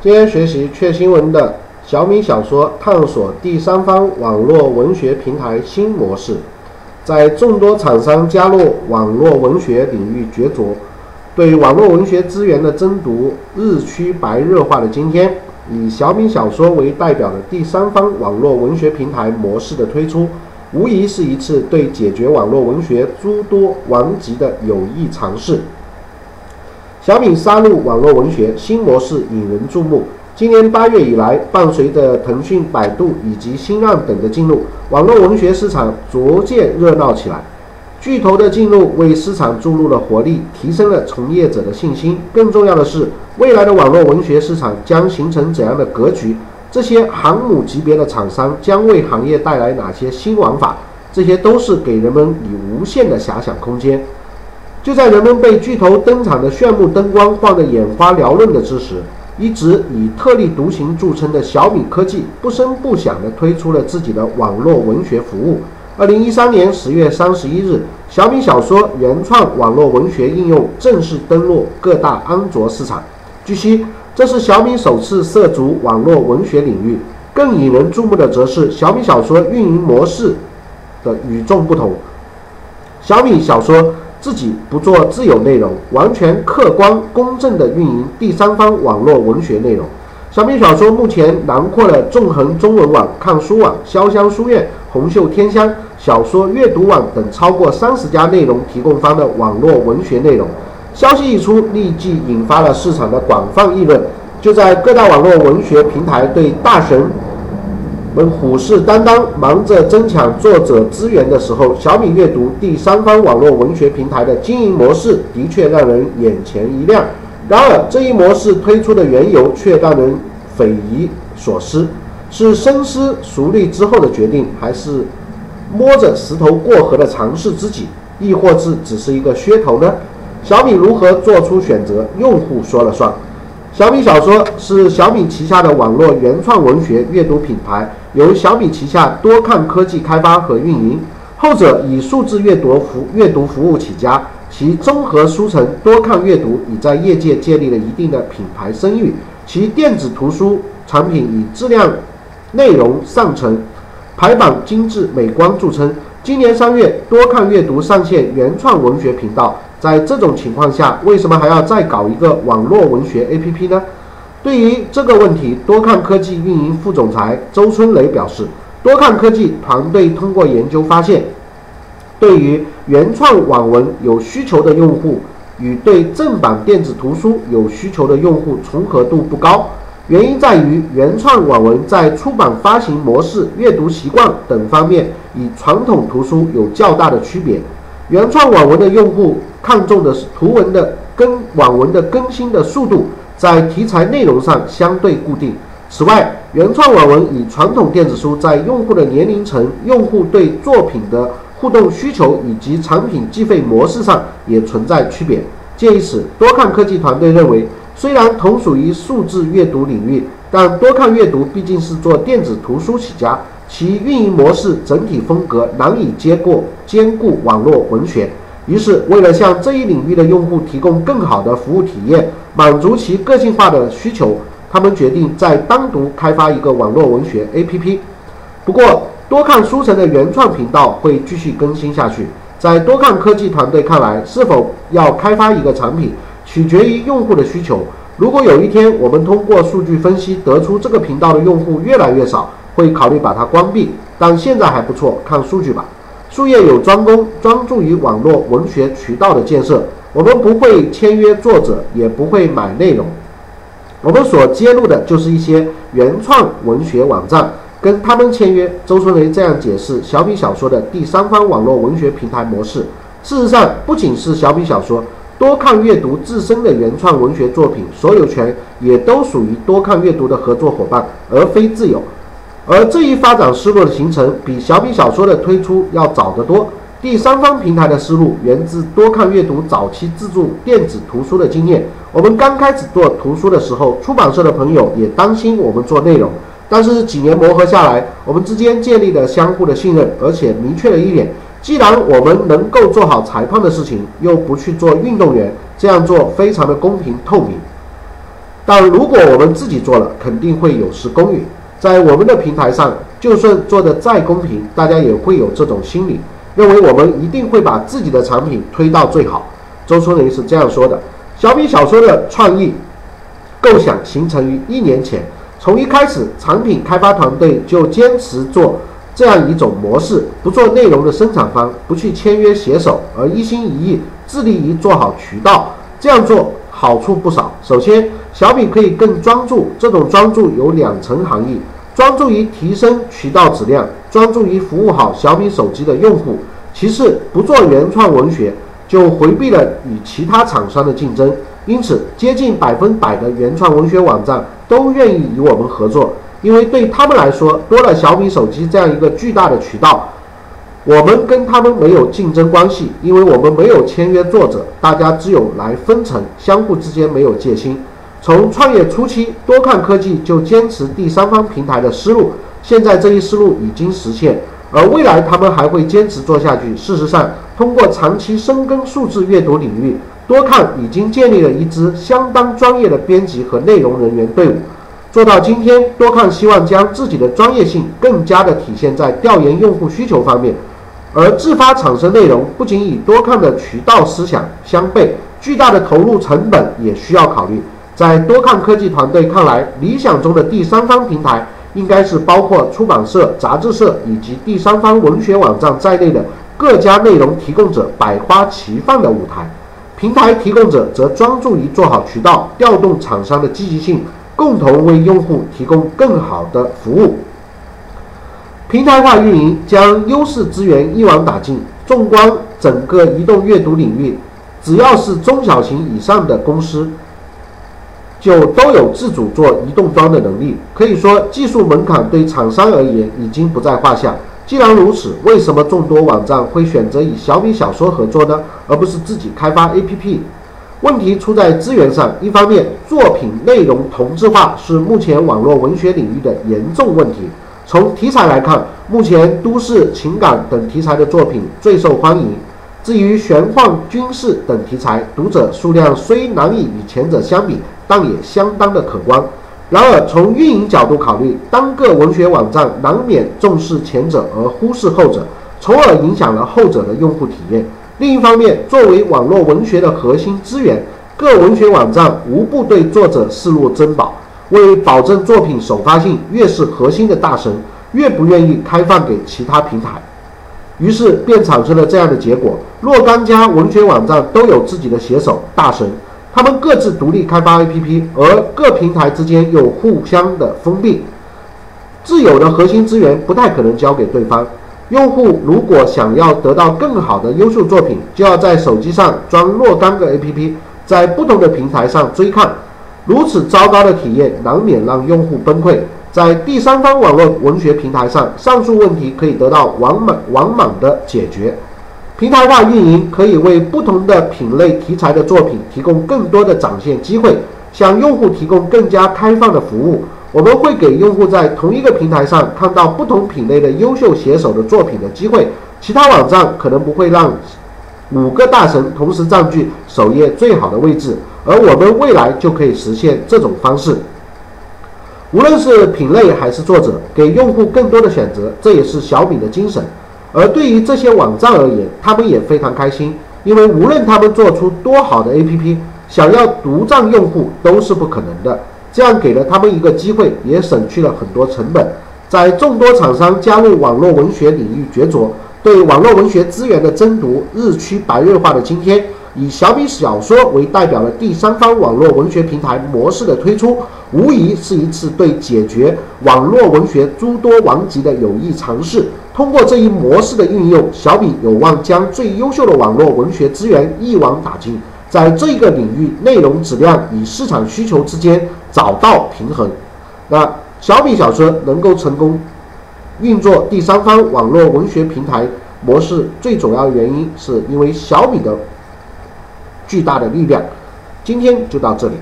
今天学习雀新闻的小米小说探索第三方网络文学平台新模式，在众多厂商加入网络文学领域角逐，对网络文学资源的争夺日趋白热化的今天，以小米小说为代表的第三方网络文学平台模式的推出，无疑是一次对解决网络文学诸多顽疾的有益尝试。小米杀入网络文学新模式引人注目。今年八月以来，伴随着腾讯、百度以及新浪等的进入，网络文学市场逐渐热闹起来。巨头的进入为市场注入了活力，提升了从业者的信心。更重要的是，未来的网络文学市场将形成怎样的格局？这些航母级别的厂商将为行业带来哪些新玩法？这些都是给人们以无限的遐想空间。就在人们被巨头登场的炫目灯光晃得眼花缭乱的之时，一直以特立独行著称的小米科技不声不响地推出了自己的网络文学服务。二零一三年十月三十一日，小米小说原创网络文学应用正式登陆各大安卓市场。据悉，这是小米首次涉足网络文学领域。更引人注目的则是小米小说运营模式的与众不同。小米小说。自己不做自有内容，完全客观公正的运营第三方网络文学内容。小米小说目前囊括了纵横中文网、看书网、潇湘书院、红袖添香、小说阅读网等超过三十家内容提供方的网络文学内容。消息一出，立即引发了市场的广泛议论。就在各大网络文学平台对大神。们虎视眈眈，忙着争抢作者资源的时候，小米阅读第三方网络文学平台的经营模式的确让人眼前一亮。然而，这一模式推出的缘由却让人匪夷所思：是深思熟虑之后的决定，还是摸着石头过河的尝试之己，亦或是只是一个噱头呢？小米如何做出选择？用户说了算。小米小说是小米旗下的网络原创文学阅读品牌，由小米旗下多看科技开发和运营。后者以数字阅读服阅读服务起家，其综合书城多看阅读已在业界建立了一定的品牌声誉。其电子图书产品以质量、内容上乘、排版精致美观著称。今年三月，多看阅读上线原创文学频道。在这种情况下，为什么还要再搞一个网络文学 APP 呢？对于这个问题，多看科技运营副总裁周春雷表示，多看科技团队通过研究发现，对于原创网文有需求的用户与对正版电子图书有需求的用户重合度不高。原因在于原创网文在出版发行模式、阅读习惯等方面与传统图书有较大的区别。原创网文的用户看重的是图文的更网文的更新的速度，在题材内容上相对固定。此外，原创网文与传统电子书在用户的年龄层、用户对作品的互动需求以及产品计费模式上也存在区别。鉴于此，多看科技团队认为，虽然同属于数字阅读领域，但多看阅读毕竟是做电子图书起家。其运营模式整体风格难以接过兼顾网络文学，于是为了向这一领域的用户提供更好的服务体验，满足其个性化的需求，他们决定再单独开发一个网络文学 APP。不过，多看书城的原创频道会继续更新下去。在多看科技团队看来，是否要开发一个产品，取决于用户的需求。如果有一天我们通过数据分析得出这个频道的用户越来越少，会考虑把它关闭，但现在还不错，看数据吧。术业有专攻，专注于网络文学渠道的建设。我们不会签约作者，也不会买内容，我们所揭露的就是一些原创文学网站，跟他们签约。周春雷这样解释小米小说的第三方网络文学平台模式。事实上，不仅是小米小说，多看阅读自身的原创文学作品所有权也都属于多看阅读的合作伙伴，而非自有。而这一发展思路的形成，比小米小说的推出要早得多。第三方平台的思路源自多看阅读早期自助电子图书的经验。我们刚开始做图书的时候，出版社的朋友也担心我们做内容，但是几年磨合下来，我们之间建立了相互的信任，而且明确了一点：既然我们能够做好裁判的事情，又不去做运动员，这样做非常的公平透明。但如果我们自己做了，肯定会有失公允。在我们的平台上，就算做的再公平，大家也会有这种心理，认为我们一定会把自己的产品推到最好。周春林是这样说的：小米小说的创意构想形成于一年前，从一开始，产品开发团队就坚持做这样一种模式，不做内容的生产方，不去签约写手，而一心一意致力于做好渠道。这样做好处不少。首先，小米可以更专注，这种专注有两层含义：专注于提升渠道质量，专注于服务好小米手机的用户。其次，不做原创文学，就回避了与其他厂商的竞争。因此，接近百分百的原创文学网站都愿意与我们合作，因为对他们来说，多了小米手机这样一个巨大的渠道。我们跟他们没有竞争关系，因为我们没有签约作者，大家只有来分成，相互之间没有戒心。从创业初期，多看科技就坚持第三方平台的思路，现在这一思路已经实现，而未来他们还会坚持做下去。事实上，通过长期深耕数字阅读领域，多看已经建立了一支相当专业的编辑和内容人员队伍。做到今天，多看希望将自己的专业性更加的体现在调研用户需求方面。而自发产生内容不仅与多看的渠道思想相悖，巨大的投入成本也需要考虑。在多看科技团队看来，理想中的第三方平台应该是包括出版社、杂志社以及第三方文学网站在内的各家内容提供者百花齐放的舞台。平台提供者则专注于做好渠道，调动厂商的积极性，共同为用户提供更好的服务。平台化运营将优势资源一网打尽。纵观整个移动阅读领域，只要是中小型以上的公司，就都有自主做移动端的能力。可以说，技术门槛对厂商而言已经不在话下。既然如此，为什么众多网站会选择与小米小说合作呢？而不是自己开发 APP？问题出在资源上。一方面，作品内容同质化是目前网络文学领域的严重问题。从题材来看，目前都市、情感等题材的作品最受欢迎。至于玄幻、军事等题材，读者数量虽难以与前者相比，但也相当的可观。然而，从运营角度考虑，单个文学网站难免重视前者而忽视后者，从而影响了后者的用户体验。另一方面，作为网络文学的核心资源，各文学网站无不对作者视若珍宝。为保证作品首发性，越是核心的大神，越不愿意开放给其他平台，于是便产生了这样的结果：若干家文学网站都有自己的写手大神，他们各自独立开发 APP，而各平台之间又互相的封闭，自有的核心资源不太可能交给对方。用户如果想要得到更好的优秀作品，就要在手机上装若干个 APP，在不同的平台上追看。如此糟糕的体验，难免让用户崩溃。在第三方网络文学平台上，上述问题可以得到完满完满的解决。平台化运营可以为不同的品类题材的作品提供更多的展现机会，向用户提供更加开放的服务。我们会给用户在同一个平台上看到不同品类的优秀写手的作品的机会。其他网站可能不会让五个大神同时占据首页最好的位置。而我们未来就可以实现这种方式，无论是品类还是作者，给用户更多的选择，这也是小米的精神。而对于这些网站而言，他们也非常开心，因为无论他们做出多好的 APP，想要独占用户都是不可能的。这样给了他们一个机会，也省去了很多成本。在众多厂商加入网络文学领域角逐，对网络文学资源的争夺日趋白热化的今天。以小米小说为代表的第三方网络文学平台模式的推出，无疑是一次对解决网络文学诸多顽疾的有益尝试。通过这一模式的运用，小米有望将最优秀的网络文学资源一网打尽，在这个领域内容质量与市场需求之间找到平衡。那小米小说能够成功运作第三方网络文学平台模式，最主要原因是因为小米的。巨大的力量，今天就到这里。